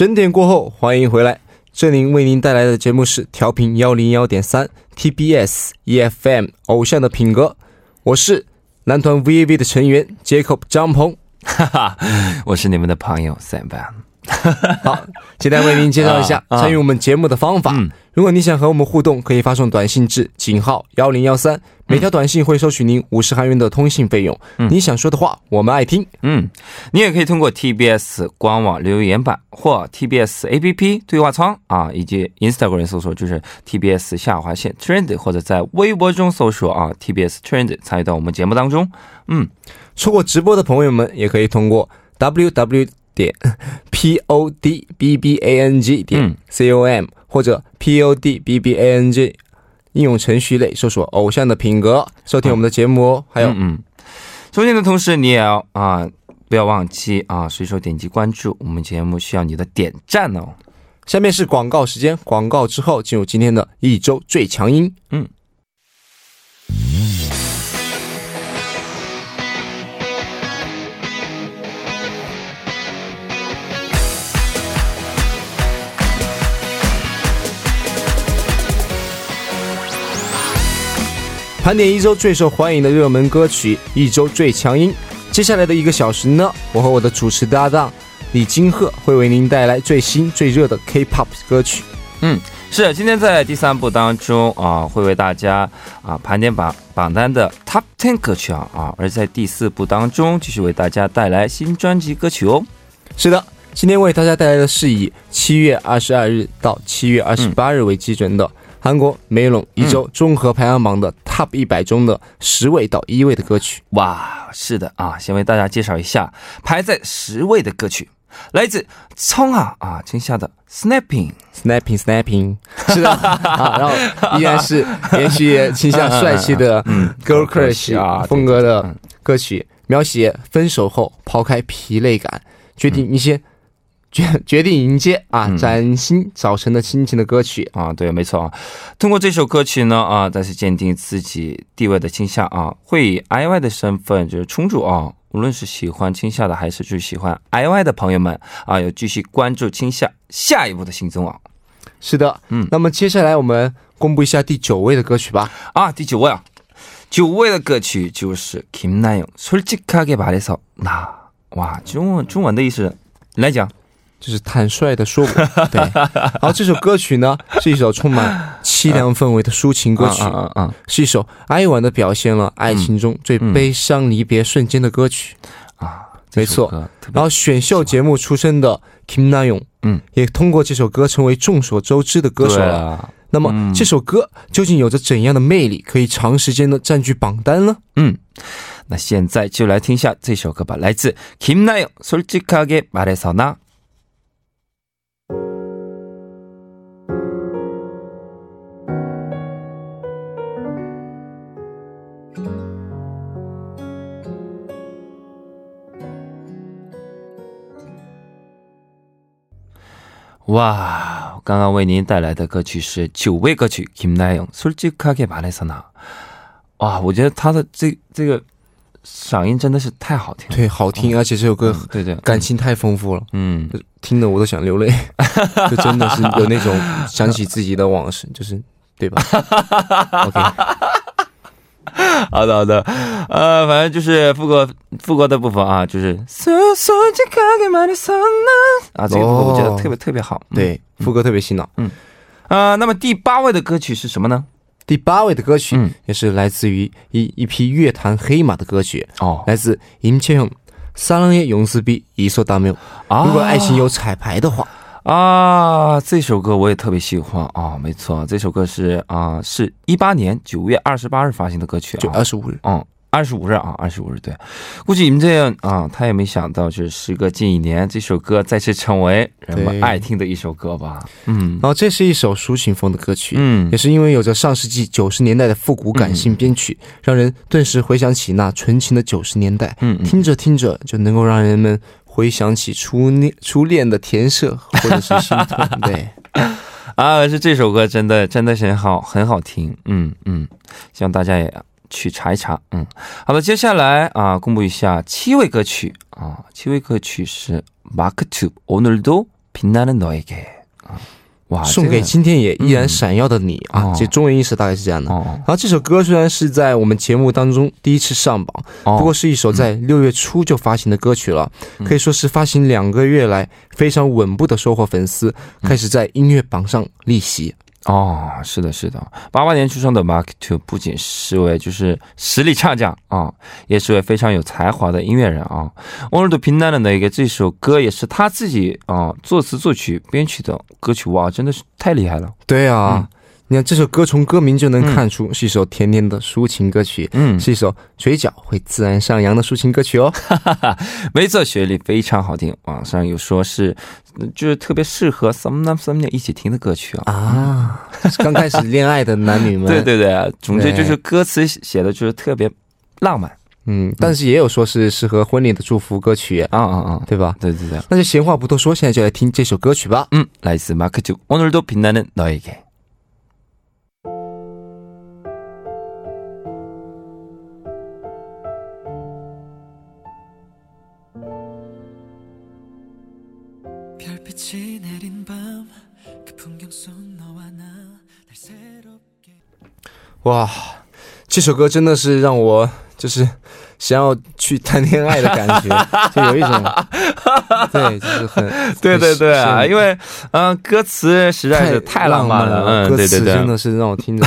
整点过后，欢迎回来。这里为您带来的节目是调频幺零幺点三 TBS EFM 偶像的品格，我是男团 VAV 的成员 Jacob 张鹏。哈哈，我是你们的朋友 Sam Van。好，简单为您介绍一下参与我们节目的方法。如果你想和我们互动，可以发送短信至井号幺零幺三，每条短信会收取您五十韩元的通信费用。你想说的话，我们爱听。嗯，你也可以通过 TBS 官网留言板或 TBS APP 对话窗啊，以及 Instagram 搜索就是 TBS 下划线 Trend，或者在微博中搜索啊 TBS Trend 参与到我们节目当中。嗯，错过直播的朋友们也可以通过 ww 点 podbbang 点 com 或者 podbbang 应用程序类搜索“偶像的品格”，收听我们的节目哦。还有，嗯，收听的同时，你也要啊，不要忘记啊，随手点击关注我们节目，需要你的点赞哦。下面是广告时间，广告之后进入今天的一周最强音。嗯。盘点一周最受欢迎的热门歌曲，一周最强音。接下来的一个小时呢，我和我的主持搭档李金鹤会为您带来最新最热的 K-pop 歌曲。嗯，是。今天在第三部当中啊，会为大家啊盘点榜榜单的 Top Ten 歌曲啊啊。而在第四部当中，继续为大家带来新专辑歌曲哦。是的，今天为大家带来的是以七月二十二日到七月二十八日为基准的。韩国梅隆一周综合排行榜的一百中的十位到一位的歌曲，哇，是的啊，先为大家介绍一下排在十位的歌曲，来自冲啊啊青夏的 Snapping Snapping Snapping，是的啊，然后依然是延续青夏帅气的 Girl Crush 啊风格的歌曲，描写分手后抛开疲累感，决定一些。决决定迎接啊，崭新早晨的心情的歌曲啊，对，没错啊。通过这首歌曲呢啊，再次鉴定自己地位的倾向啊，会以 IY 的身份就是冲住啊。无论是喜欢青夏的，还是最喜欢 IY 的朋友们啊，要继续关注青夏下一步的行踪啊。是的，嗯。那么接下来我们公布一下第九位的歌曲吧。啊，第九位啊，九位的歌曲就是 Kim Nayeon 솔직하게말해서那哇，中文中文的意思来讲。 就是坦率的说，我对。然后这首歌曲呢，是一首充满凄凉氛围的抒情歌曲，嗯嗯，是一首哀婉的表现了爱情中最悲伤离别瞬间的歌曲啊，没错。然后选秀节目出身的 Kim Na Young，嗯，也通过这首歌成为众所周知的歌手了。那么这首歌究竟有着怎样的魅力，可以长时间的占据榜单呢？嗯，那现在就来听一下这首歌吧，来自 Kim Na Young，솔직하게말해서 나。 哇，刚刚为您带来的歌曲是九位歌曲，Kim Na Young，솔직하게말해서 나。 哇，我觉得他的这这个嗓音真的是太好听，对，好听，而且这首歌，对对，感情太丰富了，嗯，听的我都想流泪，就真的是有那种想起自己的往事，就是对吧？OK。 好的好的，呃，反正就是副歌副歌的部分啊，就是啊，这个部分我觉得特别特别好，对，副歌特别洗脑，嗯，啊，那么第八位的歌曲是什么呢？第八位的歌曲也是来自于一一批乐坛黑马的歌曲哦，来自임채영사랑의용서비이소다며如果爱情有彩排的话。 啊，这首歌我也特别喜欢啊！没错，这首歌是啊，是一八年九月二十八日发行的歌曲，九月二十五日，嗯，二十五日啊，二十五日，对。估计你们这样啊，他也没想到，就是时隔近一年，这首歌再次成为人们爱听的一首歌吧？嗯，然后这是一首抒情风的歌曲，嗯，也是因为有着上世纪九十年代的复古感性编曲，让人顿时回想起那纯情的九十年代，嗯，听着听着就能够让人们。回想起初恋初恋的甜涩，或者是心痛，对啊，是这首歌真的真的是很好，很好听，嗯嗯，希望大家也去查一查，嗯，好的，接下来啊，公布一下七位歌曲啊，七位歌曲是 Mark Two 오늘도 빛나는너에게啊， 哇，送给今天也依然闪耀的你啊，这中文意思大概是这样的。然后这首歌虽然是在我们节目当中第一次上榜，不过是一首在六月初就发行的歌曲了，可以说是发行两个月来非常稳步的收获粉丝，开始在音乐榜上逆袭。哦，是的，是的。八八年出生的 Mark Two 不仅是位就是实力唱将啊，也是位非常有才华的音乐人啊。오늘도빛나는的一个这首歌也是他自己啊作词作曲编曲的歌曲，哇，真的是太厉害了。对啊。 你看这首歌从歌名就能看出是一首甜甜的抒情歌曲，嗯，是一首嘴角会自然上扬的抒情歌曲哦。没错，旋律非常好听，网上有说是就是特别适合 some nam some 一起听的歌曲啊。啊，刚开始恋爱的男女们，对对对，总之就是歌词写的就是特别浪漫，嗯，但是也有说是适合婚礼的祝福歌曲啊啊啊，对吧？对对对，那就闲话不多说，现在就来听这首歌曲吧。嗯，来自马克九，오늘도빛나는너에게 哇，这首歌真的是让我就是想要去谈恋爱的感觉，就有一种 对，就是很对对对啊，因为嗯，歌词实在是太浪漫了，嗯，歌词真的是让我听着。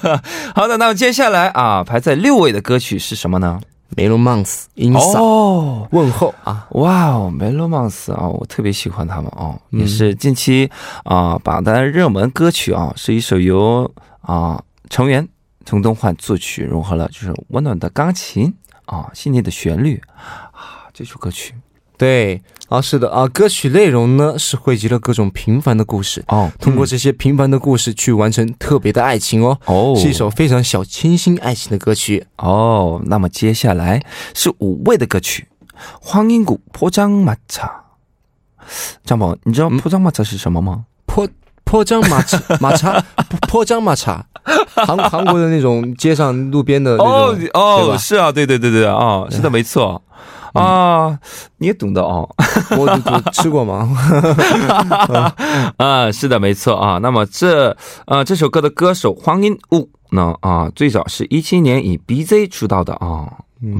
好的，那么接下来啊，排在六位的歌曲是什么呢？Melo Months 音哦，问候啊，哇哦梅罗曼斯啊，我特别喜欢他们哦，也是近期啊榜单热门歌曲啊，是一首由啊成员。从东焕作曲，融合了就是温暖的钢琴啊，细腻的旋律啊，这首歌曲，对啊，是的啊，歌曲内容呢是汇集了各种平凡的故事哦，通过这些平凡的故事去完成特别的爱情哦，哦，是一首非常小清新爱情的歌曲哦。那么接下来是五位的歌曲，《黄金谷破张马茶》。张宝，你知道破张马茶是什么吗？破破张马茶，马茶，破张马茶。韩韩国的那种街上路边的哦哦是啊对对对对啊是的 没错。啊你也懂得哦。我我吃过吗啊是的没错啊那么这啊这首歌的歌手黄英武呢啊最早是一七年以 BZ 出道的啊。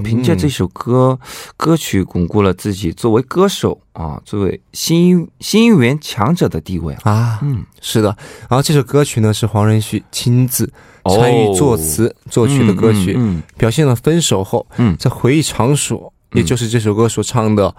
凭借这首歌歌曲巩固了自己作为歌手啊，作为新新音源强者的地位啊。嗯，是的。然后这首歌曲呢是黄仁旭亲自参与作词作曲的歌曲，表现了分手后在回忆场所，也就是这首歌所唱的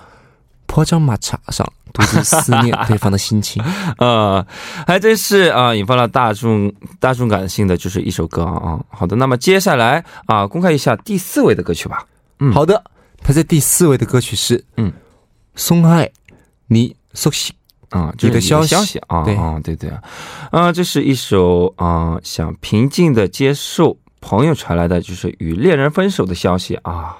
坡张马茶上。独自思念对方的心情，啊，还真是啊，引发了大众大众感性的就是一首歌啊啊。好的，那么接下来啊，公开一下第四位的歌曲吧。嗯，好的，排在第四位的歌曲是嗯，松爱你熟悉啊，你的消息啊，对啊，对对啊，啊，这是一首啊，想平静的接受朋友传来的就是与恋人分手的消息啊，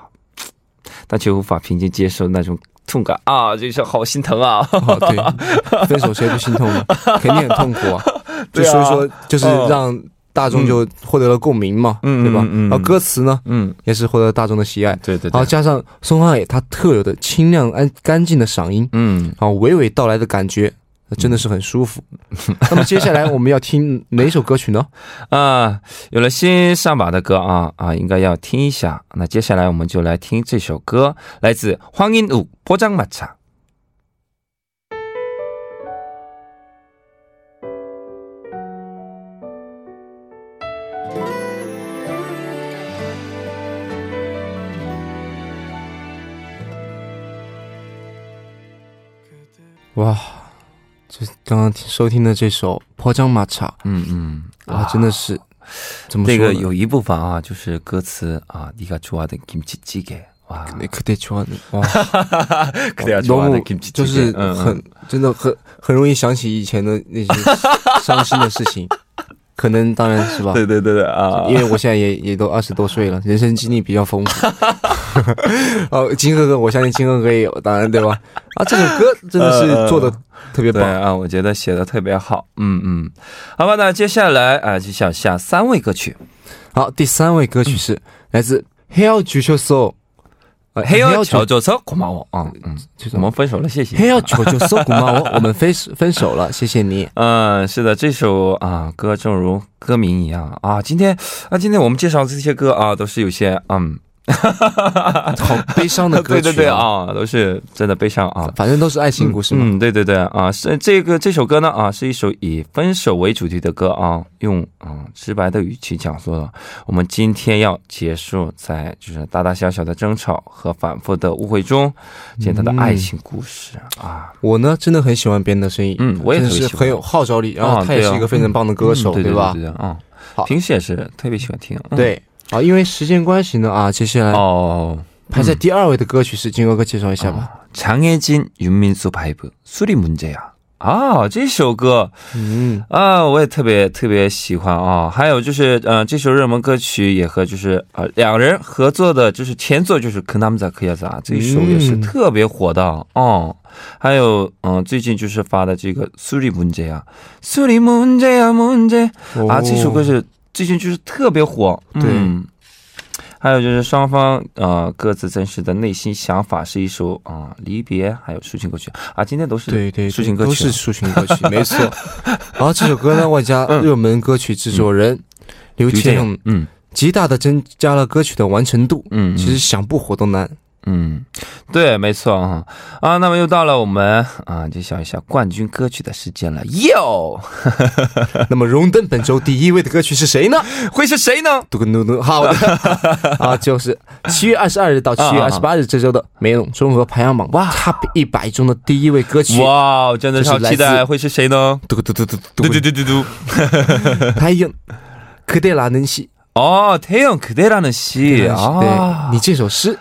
但却无法平静接受那种。痛感啊，就是好心疼啊！对，分手谁不心痛呢？肯定很痛苦啊！就所以说，就是让大众就获得了共鸣嘛，嗯对吧？嗯然后歌词呢，嗯，也是获得大众的喜爱。对对。然后加上宋浩野他特有的清亮安干净的嗓音，嗯，然后娓娓道来的感觉。真的是很舒服。那么接下来我们要听哪首歌曲呢？啊，有了新上榜的歌啊啊，应该要听一下。那接下来我们就来听这首歌，来自黄英武《波张马场》。哇！就刚刚收听的这首《坡江马场》，嗯嗯，啊，真的是，怎么这个有一部分啊，就是歌词啊，你가좋아하는김치찌개哇，그대좋아 는， 哇，그대좋아하는김치就是很真的很很容易想起以前的那些伤心的事情。 可能当然是吧，对对对对啊，因为我现在也也都二十多岁了，人生经历比较丰富。哦，金哥哥，我相信金哥哥也有，当然对吧？啊，这首歌真的是做的特别棒啊，我觉得写的特别好。嗯嗯，好吧，那接下来啊，就想下三位歌曲。好，第三位歌曲是来自 Hell j u s o 黑要求就走，고마 워。 嗯嗯，我们分手了，谢谢。黑要求就走，고마 워。 我们分分手了，谢谢你。嗯，是的，这首啊歌正如歌名一样啊。今天啊，今天我们介绍的这些歌啊，都是有些嗯。 哈哈哈哈哈！好悲伤的歌曲，对对对啊，都是真的悲伤啊。反正都是爱情故事嘛。嗯，对对对啊，是这个这首歌呢啊，是一首以分手为主题的歌啊，用啊直白的语气讲述了我们今天要结束在就是大大小小的争吵和反复的误会中，简单的爱情故事啊。我呢真的很喜欢别人的声音，嗯，我也是很有号召力，然后他也是一个非常棒的歌手，对吧？啊，好，平时也是特别喜欢听，对。啊，因为时间关系呢，啊，接下来哦，排在第二位的歌曲是金哥哥介绍一下吧。장혜진윤민수바이브수리문제야啊，这首歌，嗯啊，我也特别特别喜欢啊。还有就是，呃，这首热门歌曲也和就是啊两人合作的，就是前作就是《可남자그여자》这一首也是特别火的哦。还有嗯，最近就是发的这个《수리문제야》，수리문제야문제啊，这首歌是。 最近就是特别火，对。还有就是双方呃各自真实的内心想法，是一首啊离别还有抒情歌曲啊。今天都是对对抒情歌曲，都是抒情歌曲，没错。然后这首歌呢，外加热门歌曲制作人刘谦，嗯，极大的增加了歌曲的完成度。嗯，其实想不火都难。嗯，对，没错啊啊，那么又到了我们啊揭晓一下冠军歌曲的时间了哟。那么荣登本周第一位的歌曲是谁呢？会是谁呢？嘟嘟嘟，好的啊，就是七月二十二日到七月二十八日这周的美容综合排行榜哇 Top 一百中的第一位歌曲哇，真的是好期待，会是谁呢？嘟嘟嘟嘟嘟嘟嘟嘟嘟，太阳，그대라는 시。 哦，太阳，그대라는 시。 啊，你这首诗。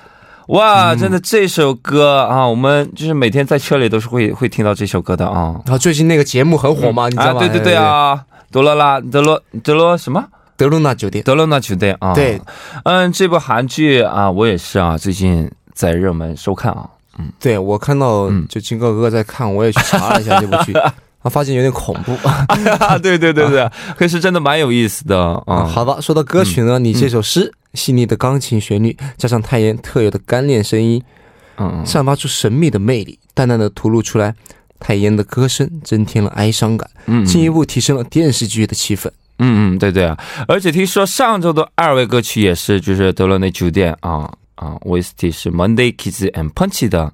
哇，真的这首歌啊，我们就是每天在车里都是会会听到这首歌的啊。然后最近那个节目很火嘛，你知道吗？对对对啊，德罗拉德罗德罗什么？德罗纳酒店，德罗纳酒店啊。对，嗯，这部韩剧啊，我也是啊，最近在热门收看啊。嗯，对我看到就金哥哥在看，我也去查了一下这部剧，啊，发现有点恐怖。对对对对，可是真的蛮有意思的啊。好吧，说到歌曲呢，你这首诗。细腻的钢琴旋律，加上泰妍特有的干练声音，嗯，散发出神秘的魅力，淡淡的吐露出来。泰妍的歌声增添了哀伤感，嗯，进一步提升了电视剧的气氛。嗯嗯，对对啊，而且听说上周的二位歌曲也是，就是德罗内酒店啊啊，OST 是 Monday Kiss and Punch 的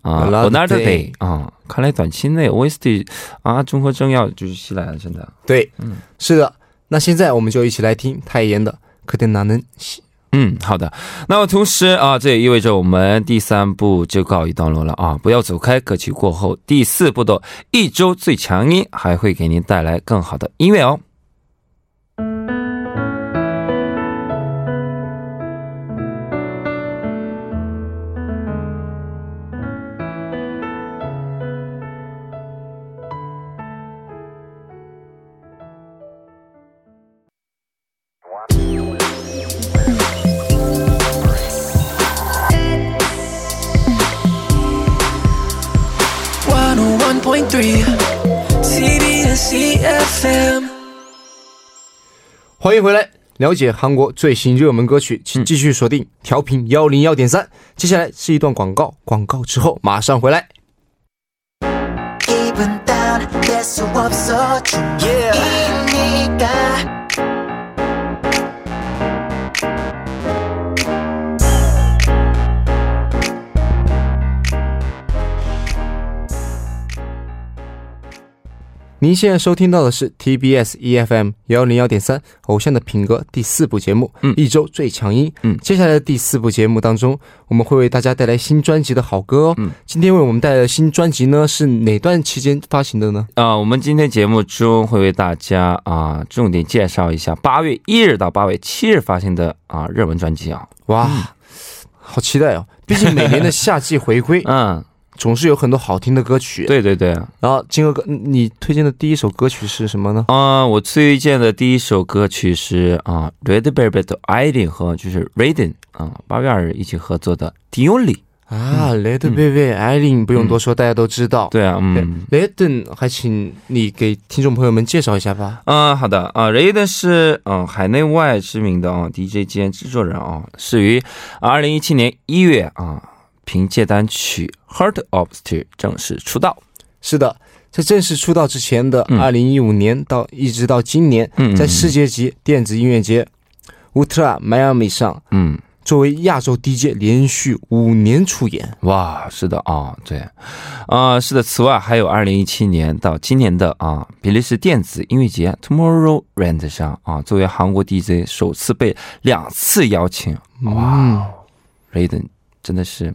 啊，Another Day 啊，看来短期内 OST 啊，综合症要就是袭来了，真的。对，嗯，是的。那现在我们就一起来听泰妍的。可得哪能写？嗯，好的。那么同时啊，这也意味着我们第三步就告一段落了啊！不要走开，歌曲过后，第四步的一周最强音还会给您带来更好的音乐哦。欢迎回来，了解韩国最新热门歌曲，请继续锁定调频幺零幺点三。接下来是一段广告，广告之后马上回来。您现在收听到的是 TBS EFM 幺零幺点三《偶像的品格》第四部节目，嗯，一周最强音，嗯，接下来的第四部节目当中，我们会为大家带来新专辑的好歌哦，嗯，今天为我们带来的新专辑呢是哪段期间发行的呢？啊，我们今天节目中会为大家啊重点介绍一下八月一日到八月七日发行的啊热门专辑啊，哇，好期待哦！毕竟每年的夏季回归，嗯。总是有很多好听的歌曲，对对对。然后金哥哥，你推荐的第一首歌曲是什么呢？啊，我推荐的第一首歌曲是啊，Red Velvet 的 i d e n 和就是 Raiden 啊，八月二日一起合作的 The Only 啊，Red Baby 艾琳不用多说，大家都知道。对啊，嗯，Red 还请你给听众朋友们介绍一下吧。嗯，好的啊，Red 是嗯海内外知名的啊 DJ 兼制作人啊，是于二零一七年一月啊凭借单曲《Heart of Steel》正式出道。是的，在正式出道之前的二零一五年到一直到今年，在世界级电子音乐节 Ultra Miami 上，嗯。作为亚洲 DJ，连续五年出演，哇，是的啊，对，啊，是的。此外，还有二零一七年到今年的啊，比利时电子音乐节 Tomorrowland 上啊，作为韩国 DJ 首次被两次邀请，哇，Raiden 真的是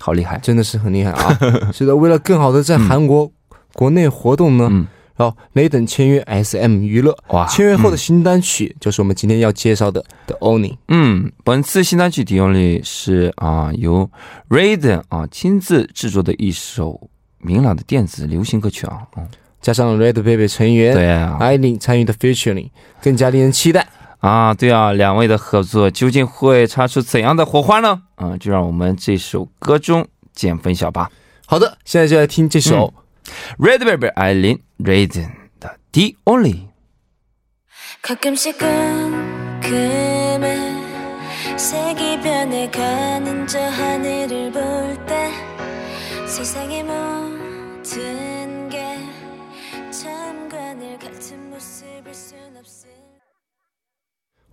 好厉害，真的是很厉害啊！是的，为了更好的在韩国国内活动呢。然后，雷登签约 S M 娱乐，哇！签约后的新单曲就是我们今天要介绍的《The Only》。嗯，本次新单曲《The Only》是啊，由 Raiden 啊亲自制作的一首明朗的电子流行歌曲啊，嗯，加上 Red Baby 成员对啊，艾琳参与的 Featuring，更加令人期待啊！对啊，两位的合作究竟会擦出怎样的火花呢？啊，就让我们这首歌中见分晓吧。好的，现在就来听这首。 Red Velvet 아일린 레이든 The Only 가끔씩은 금에 색이 변해가는 저 하늘을 볼 때 세상의 모든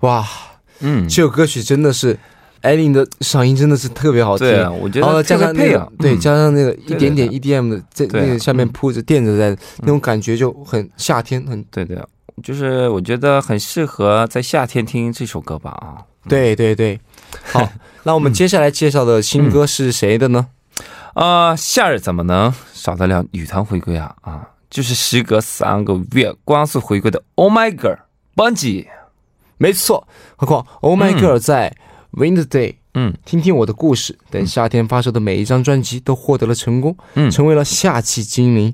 와, 嗯，这首歌曲真的是艾琳的嗓音真的是特别好听，对啊，我觉得加上那个，对，加上那个一点点 EDM 的在那个下面铺着垫着在，那种感觉就很夏天，很对对，就是我觉得很适合在夏天听这首歌吧啊，对对对，好，那我们接下来介绍的新歌是谁的呢？啊，夏日怎么能少得了女团回归啊啊，就是时隔三个月光速回归的 Oh My Girl 邦吉，没错，何况 Oh My Girl 在。Wind Day，嗯，听听我的故事。等夏天发售的每一张专辑都获得了成功，嗯，成为了夏季精灵。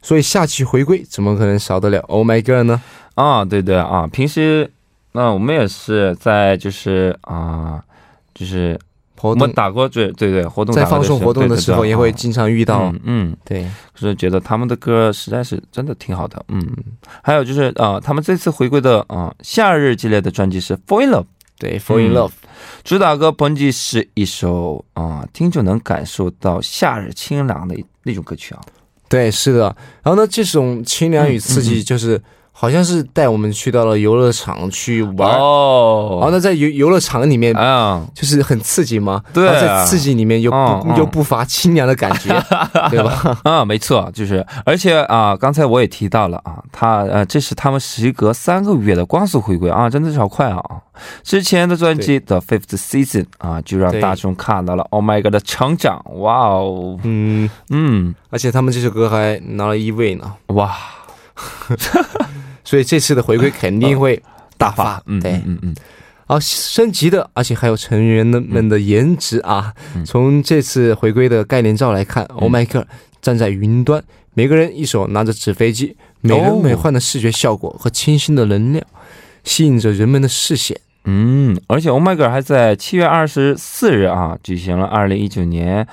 所以夏季回归，怎么可能少得了 Oh My God 呢？啊，对对啊，平时那我们也是在就是啊，就是我们打过对对对活动，在放送活动的时候也会经常遇到，嗯，对，就是觉得他们的歌实在是真的挺好的，嗯，还有就是啊，他们这次回归的啊夏日系列的专辑是 Fall in Love。对，Fall in Love，主打歌《蹦极》是一首啊，听就能感受到夏日清凉的那种歌曲啊。对，是的。然后呢，这种清凉与刺激就是。好像是带我们去到了游乐场去玩哦，然后那，在游游乐场里面啊，就是很刺激嘛，对，在刺激里面又不又不乏清凉的感觉，对吧？啊，没错，就是而且啊，刚才我也提到了啊，他呃，这是他们时隔三个月的光速回归啊，真的是好快啊！之前的专辑 The Fifth Season 啊，就让大众看到了。Oh My God 的成长，哇哦，嗯。嗯，而且他们这首歌还拿了一位呢，哇。所以这次的回归肯定会大发，嗯对，嗯嗯，好升级的，而且还有成员们的颜值啊。从这次回归的概念照来看，Oh my God，站在云端，每个人一手拿着纸飞机，美轮美奂的视觉效果和清新的能量，吸引着人们的视线。嗯，而且 Oh my God 还在七月二十四日啊举行了二零一九年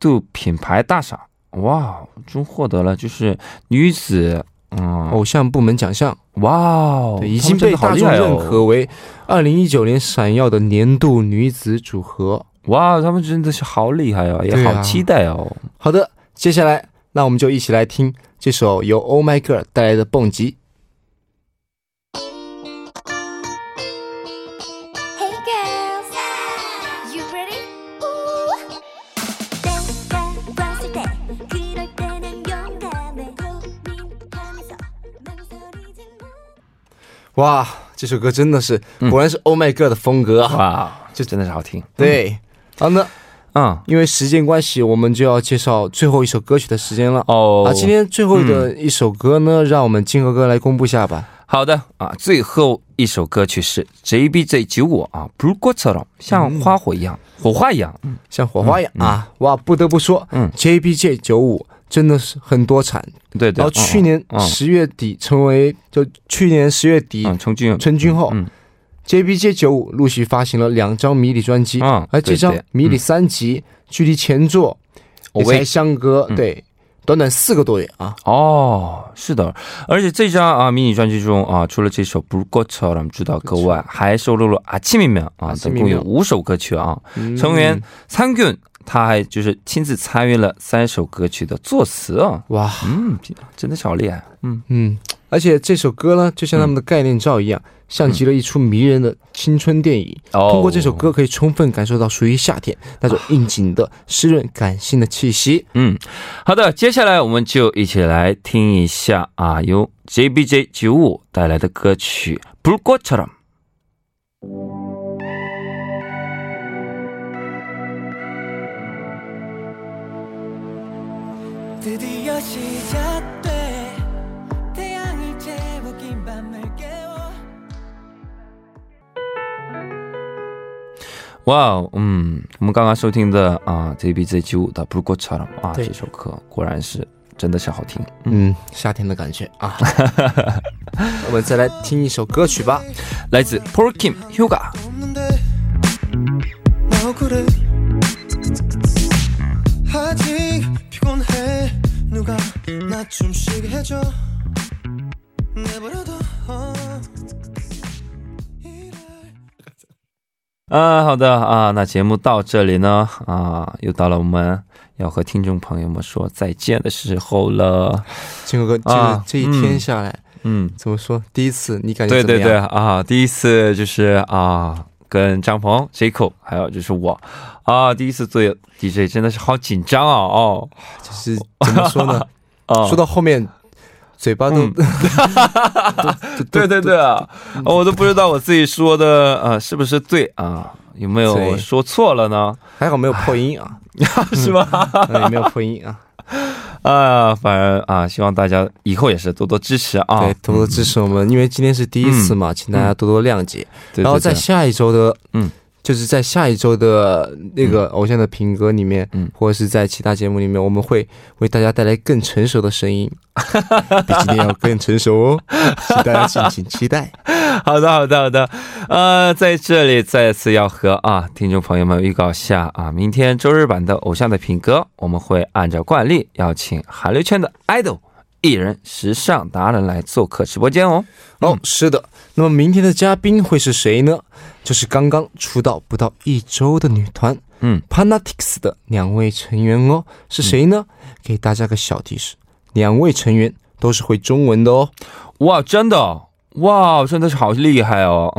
度品牌大赏，哇，中获得了就是女子。嗯，偶像部门奖项，哇哦，已经被大众认可为二零一九年闪耀的年度女子组合。哇，他们真的是好厉害哦，也好期待哦。好的，接下来那我们就一起来听这首由 Oh My Girl 带来的《蹦极》。哇，这首歌真的是，果然是 Oh My God 的风格啊！哇，这真的是好听。对，好的，嗯，因为时间关系，我们就要介绍最后一首歌曲的时间了。哦，啊，今天最后的一首歌呢，让我们金河哥来公布一下吧。好的，啊，最后一首歌曲是 JBJ 九五啊，不如过车了，像花火一样，火花一样，嗯，像火花一样啊！哇，不得不说，嗯，JBJ 九五。真的是很多产，对对。然后去年十月底成为，就去年十月底成军成军后，JBJ 九五陆续发行了两张迷你专辑，啊而这张迷你三辑距离前作也才相隔对短短四个多月啊。哦，是的，而且这张啊迷你专辑中啊，除了这首《Blue 们》知道歌外，还收录了《阿奇米们》啊，总共有五首歌曲啊。成员：参军。他还就是亲自参与了三首歌曲的作词啊。哇，嗯，真的是好厉害。嗯嗯，而且这首歌呢，就像他们的概念照一样，像极了一出迷人的青春电影。哦通过这首歌，可以充分感受到属于夏天那种应景的湿润、感性的气息。嗯，好的，接下来我们就一起来听一下啊，由 JBJ 九五带来的歌曲《불꽃처럼》。 哇哦，嗯，我们刚刚收听的啊，ZBZ 七五的《Blue Guitar》啊，这首歌果然是真的是好听，嗯，夏天的感觉。啊。我们再来听一首歌曲吧，来自 Parkim Huga。啊，好的.啊，那节目到这里呢。啊，又到了我们要和听众朋友们说再见的时候了。金哥哥，这啊个这一天下来，嗯，怎么说？第一次你感觉对怎么样？对。对啊，第一次就是啊，跟张鹏、Jaco 还有就是我。啊，第一次做 DJ 真的是好紧张啊哦。就是怎么说呢？哦，说到后面，嘴巴都嗯。对对对啊，我都不知道我自己说的啊是不是对啊，有没有对。说错了呢？还好没有破音啊，是吧？嗯也没有破音啊。啊，反正啊，希望大家以后也是多多支持啊，对，多多支持我们，因为今天是第一次嘛，请大家多多谅解。然后在下一周的，嗯，就是在下一周的那个偶像的品格里面，嗯或者是在其他节目里面，我们会为大家带来更成熟的声音，比今天要更成熟哦，请大家敬请期待。好的，好的，好的。呃，在这里再次要和啊听众朋友们预告下啊，明天周日版的《偶像的品格》，我们会按照惯例邀请韩流圈的 idol 艺人、时尚达人来做客直播间哦。哦，是的。那么明天的嘉宾会是谁呢？就是刚刚出道不到一周的女团，嗯，Panatics 的两位成员哦，是谁呢？给大家个小提示，两位成员都是会中文的哦。哇，真的哦，哇，真的是好厉害哦，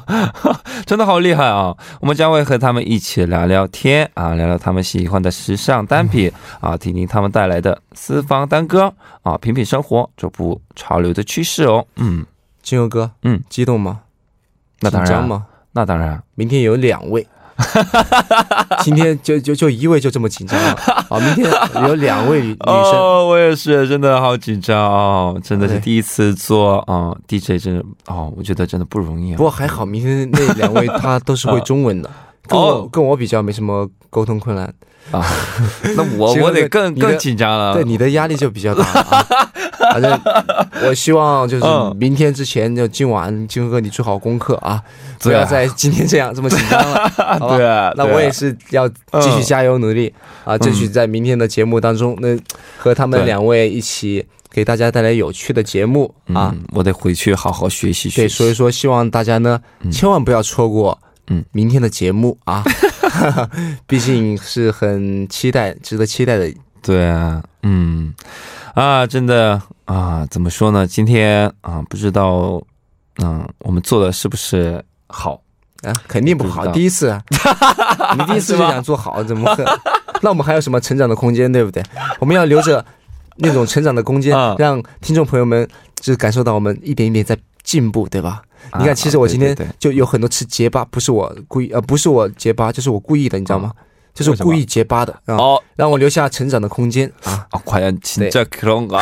真的好厉害啊！我们将会和他们一起聊聊天啊，聊聊他们喜欢的时尚单品啊，听听他们带来的私房单歌啊，品品生活这部潮流的趋势哦。嗯，金佑哥，嗯，激动吗？那当然吗？那当然，明天有两位，今天就就就一位就这么紧张了 啊！明天有两位女女生，哦，我也是，真的好紧张哦，真的是第一次做啊、DJ，真的哦，我觉得真的不容易啊。不过还好，明天那两位他都是会中文的，跟我哦跟我比较没什么沟通困难。啊，那我我得更更紧张了。对你的压力就比较大啊。反正我希望就是嗯。明天之前，就今晚金哥你做好功课啊，不要再今天这样这么紧张了，好吧？对那我也是要继续加油努力啊，争取在明天的节目当中，那和他们两位一起给大家带来有趣的节目啊。嗯，我得回去好好学习学对，所以说希望大家呢，千万不要错过嗯。明天的节目啊，毕竟是很期待、值得期待的。对啊，嗯，啊，真的啊，怎么说呢？今天啊，不知道，嗯，我们做的是不是好？啊，肯定不好，不第一次啊，你第一次就想做好，怎么？那我们还有什么成长的空间，对不对？我们要留着那种成长的空间啊，让听众朋友们就是感受到我们一点一点在进步，对吧？啊你看，其实我今天就有很多次结巴，不是我故意，呃，不是我结巴，就是我故意的，你知道吗？就是我故意结巴的啊，哦让我留下成长的空间啊。 아, 과연 진짜 그런가?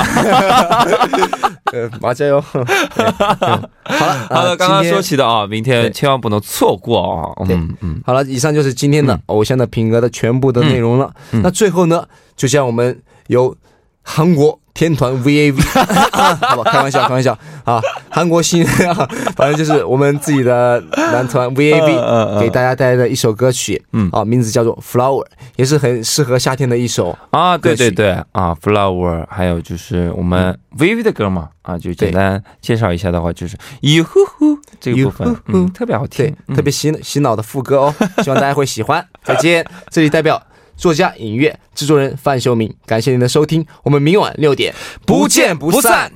呃，麻加油。对嗯好了，好的，啊刚刚今天说起的啊，明天对千万不能错过啊。对嗯嗯，好了，以上就是今天的嗯偶像的品格的全部的内容了。嗯嗯那最后呢，就像我们由 韩国天团 VAV，好吧，开玩笑，开玩笑。啊！韩国新人啊，反正就是我们自己的男团 VAV 给大家带来的一首歌曲，嗯，啊，名字叫做 Flower，也是很适合夏天的一首啊，对对对。啊，Flower，还有就是我们 VAV 的歌嘛，啊，就简单介绍一下的话，就是哟呼呼这个部分，嗯，特别好听，特别洗洗脑的副歌哦，希望大家会喜欢。再见，这里代表。作家音月制作人范秀敏感谢您的收听我们明晚六点不见不散。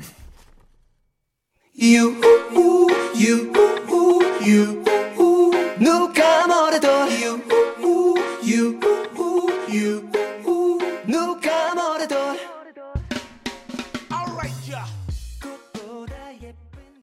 You you you you you